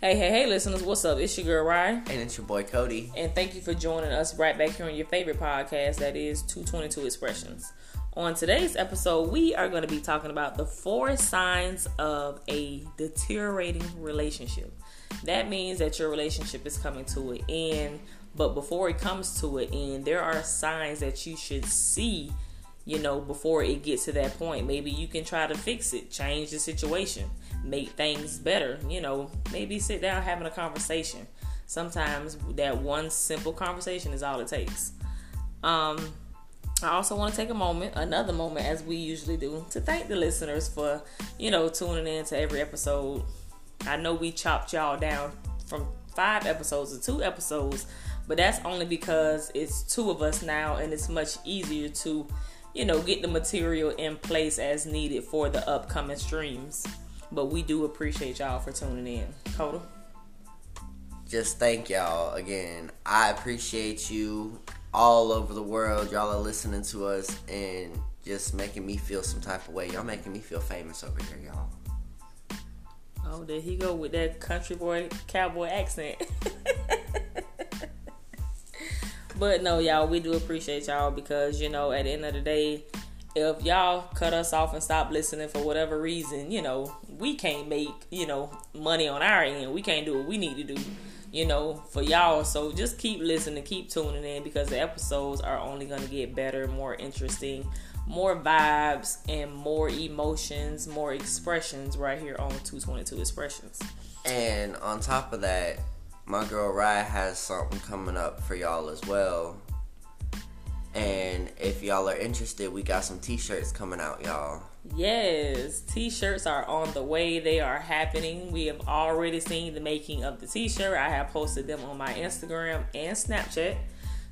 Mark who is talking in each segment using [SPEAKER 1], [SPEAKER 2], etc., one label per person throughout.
[SPEAKER 1] Hey, hey, hey, listeners, what's up? It's your girl Ryan.
[SPEAKER 2] And it's your boy Cody.
[SPEAKER 1] And thank you for joining us right back here on your favorite podcast, that is 222 Expressions. On today's episode, we are going to be talking about the four signs of a deteriorating relationship. That means that your relationship is coming to an end, but before it comes to an end, there are signs that you should see you know, before it gets to that point. Maybe you can try to fix it, change the situation, make things better. You know, maybe sit down having a conversation. Sometimes that one simple conversation is all it takes. Um, I also want to take a moment, another moment, as we usually do, to thank the listeners for, you know, tuning in to every episode. I know we chopped y'all down from five episodes to two episodes, but that's only because it's two of us now and it's much easier to you know, get the material in place as needed for the upcoming streams. But we do appreciate y'all for tuning in. Coda?
[SPEAKER 2] Just thank y'all again. I appreciate you all over the world. Y'all are listening to us and just making me feel some type of way. Y'all making me feel famous over here, y'all.
[SPEAKER 1] Oh, there he go with that country boy cowboy accent. But no, y'all, we do appreciate y'all because you know, at the end of the day, if y'all cut us off and stop listening for whatever reason, you know, we can't make, you know, money on our end. We can't do what we need to do, you know, for y'all. So just keep listening, keep tuning in because the episodes are only going to get better, more interesting, more vibes, and more emotions, more expressions right here on 222 Expressions.
[SPEAKER 2] And on top of that, my girl Rye has something coming up for y'all as well. And if y'all are interested, we got some t-shirts coming out, y'all.
[SPEAKER 1] Yes, t-shirts are on the way. They are happening. We have already seen the making of the t-shirt. I have posted them on my Instagram and Snapchat.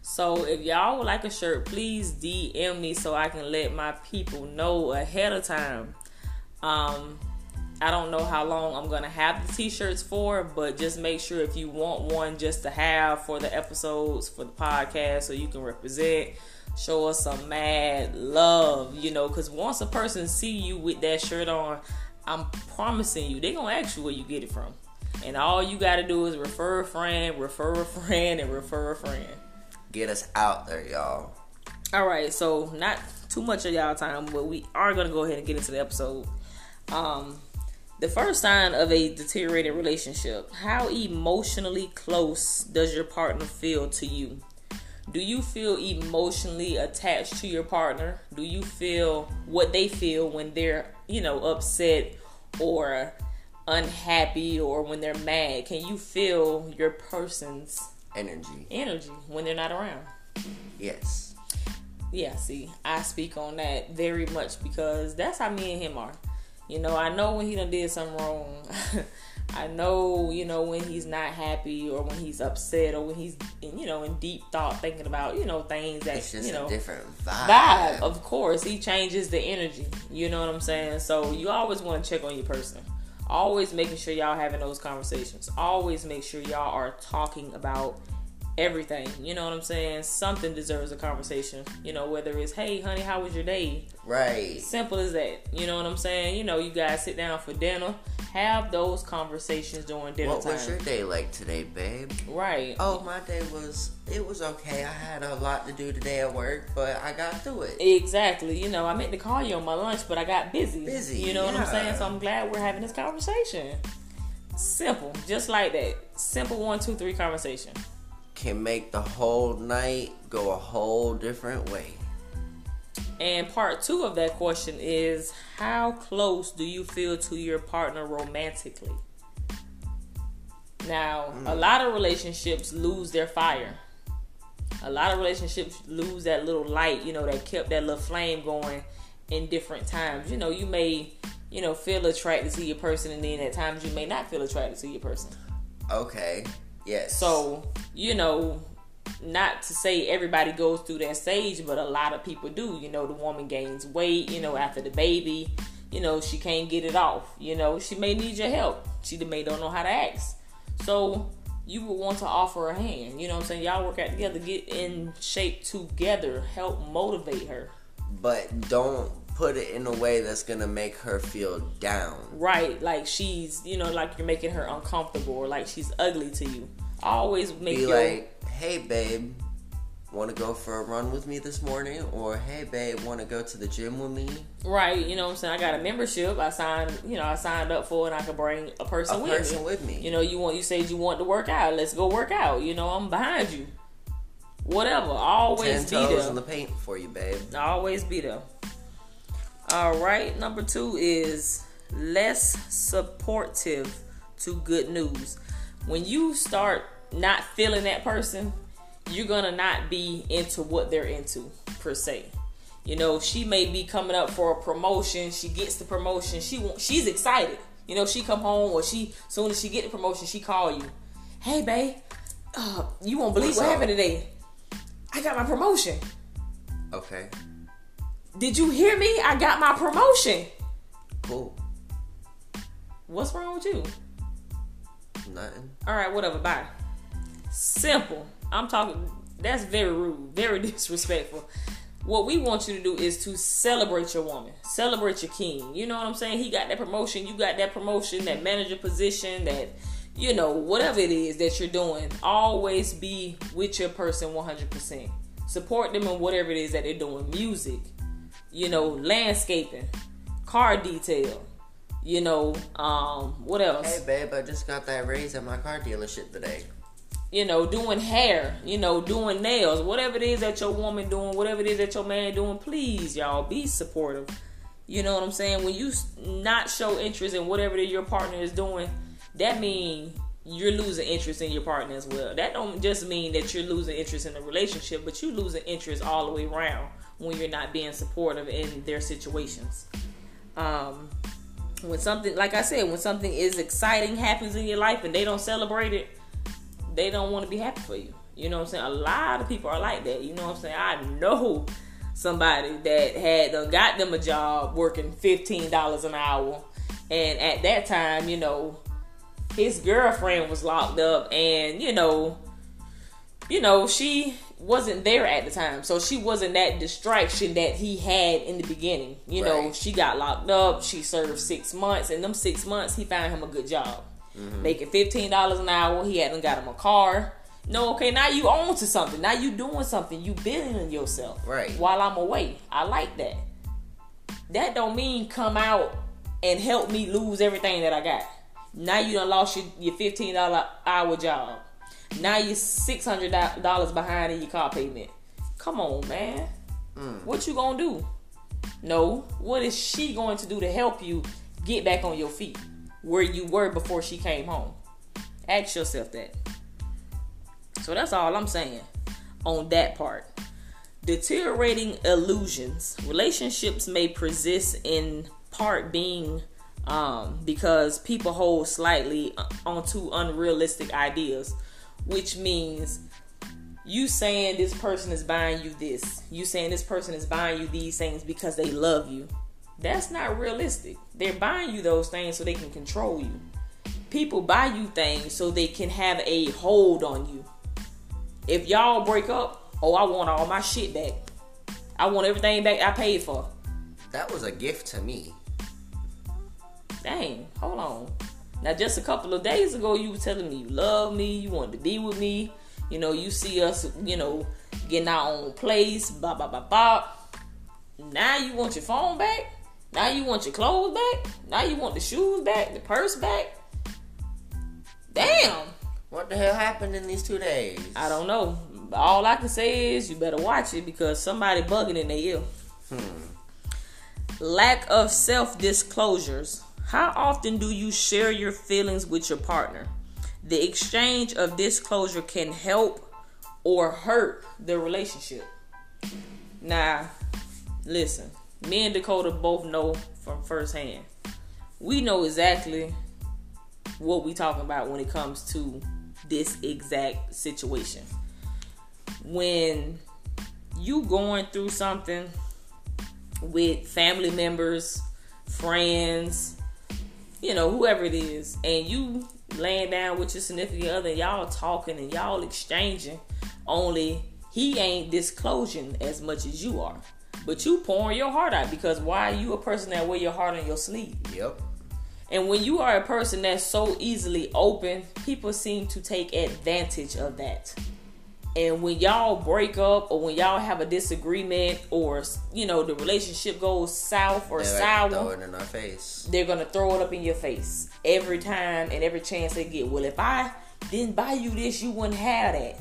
[SPEAKER 1] So if y'all would like a shirt, please DM me so I can let my people know ahead of time. Um, I don't know how long I'm gonna have the t-shirts for, but just make sure if you want one just to have for the episodes for the podcast so you can represent, show us some mad love, you know, because once a person see you with that shirt on, I'm promising you, they gonna ask you where you get it from. And all you gotta do is refer a friend, refer a friend, and refer a friend.
[SPEAKER 2] Get us out there, y'all.
[SPEAKER 1] All right, so not too much of y'all time, but we are gonna go ahead and get into the episode. Um, the first sign of a deteriorated relationship how emotionally close does your partner feel to you? Do you feel emotionally attached to your partner? Do you feel what they feel when they're, you know, upset or unhappy or when they're mad? Can you feel your person's
[SPEAKER 2] energy?
[SPEAKER 1] Energy when they're not around?
[SPEAKER 2] Yes.
[SPEAKER 1] Yeah, see, I speak on that very much because that's how me and him are. You know, I know when he done did something wrong. I know, you know, when he's not happy or when he's upset or when he's, in, you know, in deep thought thinking about, you know, things that, you know,
[SPEAKER 2] different vibe.
[SPEAKER 1] Vibe, of course. He changes the energy. You know what I'm saying? So you always want to check on your person. Always making sure y'all having those conversations. Always make sure y'all are talking about everything. You know what I'm saying? Something deserves a conversation. You know, whether it's, hey, honey, how was your day?
[SPEAKER 2] Right.
[SPEAKER 1] Simple as that. You know what I'm saying? You know, you guys sit down for dinner, have those conversations during dinner
[SPEAKER 2] what
[SPEAKER 1] time.
[SPEAKER 2] was your day like today, babe?
[SPEAKER 1] Right.
[SPEAKER 2] Oh, my day was it was okay. I had a lot to do today at work, but I got through it.
[SPEAKER 1] Exactly. You know, I meant to call you on my lunch, but I got busy.
[SPEAKER 2] Busy.
[SPEAKER 1] You know
[SPEAKER 2] yeah.
[SPEAKER 1] what I'm saying? So I'm glad we're having this conversation. Simple, just like that. Simple one, two, three conversation
[SPEAKER 2] can make the whole night go a whole different way.
[SPEAKER 1] And part two of that question is how close do you feel to your partner romantically? Now, mm. a lot of relationships lose their fire. A lot of relationships lose that little light, you know, that kept that little flame going in different times. You know, you may, you know, feel attracted to your person, and then at times you may not feel attracted to your person.
[SPEAKER 2] Okay. Yes.
[SPEAKER 1] So, you know, not to say everybody goes through that stage, but a lot of people do. You know, the woman gains weight, you know, after the baby, you know, she can't get it off. You know, she may need your help. She may don't know how to ask. So you would want to offer a hand. You know what I'm saying? Y'all work out together, get in shape together, help motivate her.
[SPEAKER 2] But don't put it in a way that's gonna make her feel down.
[SPEAKER 1] Right, like she's, you know, like you're making her uncomfortable or like she's ugly to you. Always make
[SPEAKER 2] Be
[SPEAKER 1] your
[SPEAKER 2] like, hey babe, want to go for a run with me this morning? Or hey babe, want to go to the gym with me?
[SPEAKER 1] right. You know what I'm saying? I got a membership. I signed, you know, I signed up for, it and I could bring a person with me.
[SPEAKER 2] A
[SPEAKER 1] with
[SPEAKER 2] person
[SPEAKER 1] me.
[SPEAKER 2] with me.
[SPEAKER 1] You know, you want you said you want to work out. Let's go work out. You know, I'm behind you. Whatever.
[SPEAKER 2] Ten
[SPEAKER 1] Always be
[SPEAKER 2] toes
[SPEAKER 1] there.
[SPEAKER 2] in the paint for you, babe.
[SPEAKER 1] Always be there. All right. Number two is less supportive to good news. When you start not feeling that person, you're gonna not be into what they're into per se. You know, she may be coming up for a promotion. She gets the promotion. She want, she's excited. You know, she come home or she soon as she get the promotion, she call you. Hey, babe, uh, you won't believe
[SPEAKER 2] What's
[SPEAKER 1] what
[SPEAKER 2] up?
[SPEAKER 1] happened today. I got my promotion.
[SPEAKER 2] Okay,
[SPEAKER 1] Did you hear me? I got my promotion.
[SPEAKER 2] cool.
[SPEAKER 1] What's wrong with you?
[SPEAKER 2] Nothing.
[SPEAKER 1] All right, whatever. Bye. Simple. I'm talking. That's very rude, very disrespectful. What we want you to do is to celebrate your woman, celebrate your king. You know what I'm saying? He got that promotion, you got that promotion, that manager position, that you know whatever it is that you're doing. Always be with your person 100%. Support them in whatever it is that they're doing. Music, you know, landscaping, car detail. You know, um, what else?
[SPEAKER 2] Hey babe, I just got that raise at my car dealership today.
[SPEAKER 1] you know, doing hair, you know, doing nails, whatever it is that your woman doing, whatever it is that your man doing, please, y'all, be supportive. You know what I'm saying? When you not show interest in whatever your partner is doing, that means you're losing interest in your partner as well. That don't just mean that you're losing interest in the relationship, but you're losing interest all the way around when you're not being supportive in their situations. Um, when something, like I said, when something is exciting happens in your life and they don't celebrate it, they don't want to be happy for you. You know what I'm saying? A lot of people are like that. You know what I'm saying? I know somebody that had got them a job working fifteen dollars an hour, and at that time, you know, his girlfriend was locked up, and you know, you know, she wasn't there at the time, so she wasn't that distraction that he had in the beginning. You know, she got locked up. She served six months, and them six months, he found him a good job, mm-hmm. making fifteen dollars an hour. He hadn't got him a car. No, okay, now you own to something. Now you doing something. You building yourself.
[SPEAKER 2] Right.
[SPEAKER 1] While I'm away, I like that. That don't mean come out and help me lose everything that I got. Now you done lost your, your fifteen dollar hour job. Now you're six hundred dollars behind in your car payment. Come on, man. Mm. What you gonna do? No. What is she going to do to help you get back on your feet where you were before she came home? Ask yourself that. So that's all I'm saying on that part. Deteriorating illusions. Relationships may persist in part being um, because people hold slightly onto unrealistic ideas, which means you saying this person is buying you this, you saying this person is buying you these things because they love you. That's not realistic. They're buying you those things so they can control you. People buy you things so they can have a hold on you. If y'all break up, oh, I want all my shit back. I want everything back I paid for.
[SPEAKER 2] That was a gift to me.
[SPEAKER 1] Dang, hold on. Now, just a couple of days ago, you were telling me you love me, you wanted to be with me. You know, you see us, you know, getting our own place, blah, blah, blah, blah. Now you want your phone back? Now you want your clothes back? Now you want the shoes back, the purse back? Damn.
[SPEAKER 2] What the hell happened in these two days?
[SPEAKER 1] I don't know. All I can say is you better watch it because somebody bugging in their ear. Hmm. Lack of self disclosures. How often do you share your feelings with your partner? The exchange of disclosure can help or hurt the relationship. Now, listen, me and Dakota both know from firsthand. We know exactly what we talking about when it comes to this exact situation. When you going through something with family members, friends, you know, whoever it is, and you laying down with your significant other, and y'all talking and y'all exchanging, only he ain't disclosing as much as you are. but you pouring your heart out because why are you a person that wear your heart on your sleeve?
[SPEAKER 2] Yep.
[SPEAKER 1] And when you are a person that's so easily open, people seem to take advantage of that. And when y'all break up or when y'all have a disagreement or you know the relationship goes south or
[SPEAKER 2] They're
[SPEAKER 1] sour,
[SPEAKER 2] throw it in our face.
[SPEAKER 1] they're gonna throw it up in your face every time and every chance they get. Well, if I didn't buy you this, you wouldn't have that.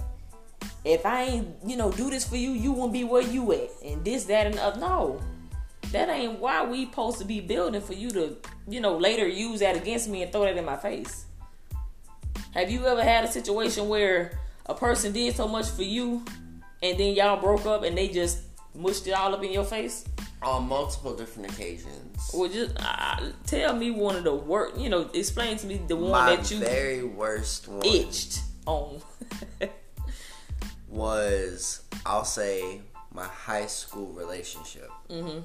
[SPEAKER 1] If I ain't, you know, do this for you, you wouldn't be where you at. And this, that, and other. No, that ain't why we supposed to be building for you to, you know, later use that against me and throw that in my face. Have you ever had a situation where a person did so much for you, and then y'all broke up and they just mushed it all up in your face?
[SPEAKER 2] On multiple different occasions.
[SPEAKER 1] Well, just uh, tell me one of the worst. You know, explain to me the one
[SPEAKER 2] My
[SPEAKER 1] that you
[SPEAKER 2] very worst one
[SPEAKER 1] itched on.
[SPEAKER 2] was, I'll say, my high school relationship.
[SPEAKER 1] hmm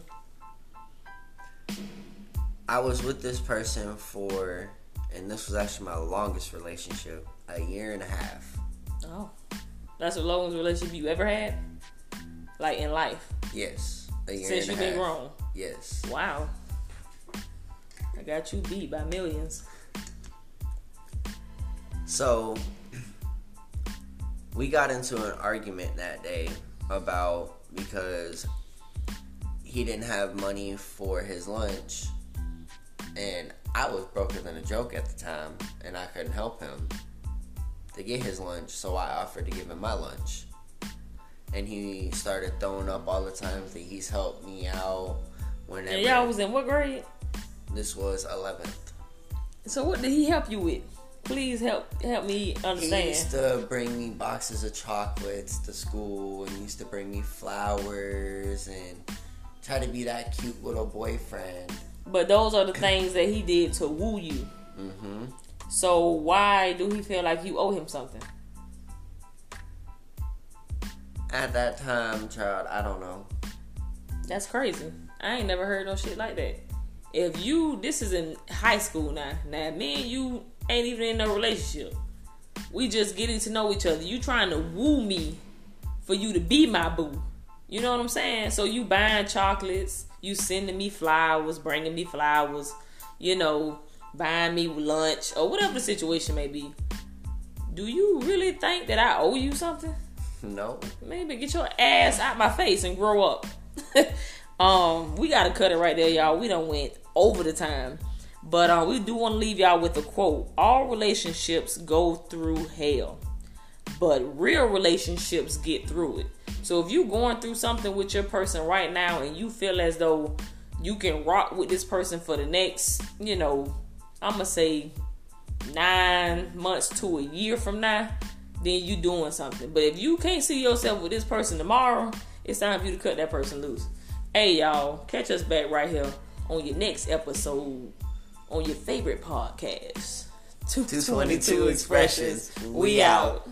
[SPEAKER 2] I was with this person for, and this was actually my longest relationship, a year and a half.
[SPEAKER 1] Oh, that's the longest relationship you ever had, like in life
[SPEAKER 2] Yes,
[SPEAKER 1] since you've been
[SPEAKER 2] half.
[SPEAKER 1] grown.
[SPEAKER 2] Yes.
[SPEAKER 1] Wow, I got you beat by millions.
[SPEAKER 2] So we got into an argument that day about because he didn't have money for his lunch and I was broker than a joke at the time and I couldn't help him to get his lunch so I offered to give him my lunch and he started throwing up all the times that he's helped me out whenever
[SPEAKER 1] And y'all was in what grade?
[SPEAKER 2] this was 11th
[SPEAKER 1] So what did he help you with? Please help help me understand.
[SPEAKER 2] He used to bring me boxes of chocolates to school and used to bring me flowers and try to be that cute little boyfriend.
[SPEAKER 1] But those are the things that he did to woo you.
[SPEAKER 2] hmm
[SPEAKER 1] So why do he feel like you owe him something?
[SPEAKER 2] At that time, child, I don't know.
[SPEAKER 1] That's crazy. I ain't never heard no shit like that. If you, this is in high school now. Now, me and you ain't even in no relationship. We just getting to know each other. You trying to woo me for you to be my boo. You know what I'm saying? So you buying chocolates, you sending me flowers, bringing me flowers, you know, buying me lunch or whatever the situation may be. Do you really think that I owe you something?
[SPEAKER 2] No.
[SPEAKER 1] Maybe get your ass out my face and grow up. um, we gotta cut it right there, y'all. We done went over the time. But uh, we do want to leave y'all with a quote. All relationships go through hell. But real relationships get through it. So if you're going through something with your person right now and you feel as though you can rock with this person for the next, you know, I'ma say nine months to a year from now, then you doing something. But if you can't see yourself with this person tomorrow, it's time for you to cut that person loose. Hey y'all, catch us back right here on your next episode on your favorite podcast.
[SPEAKER 2] 222 Expressions.
[SPEAKER 1] We out.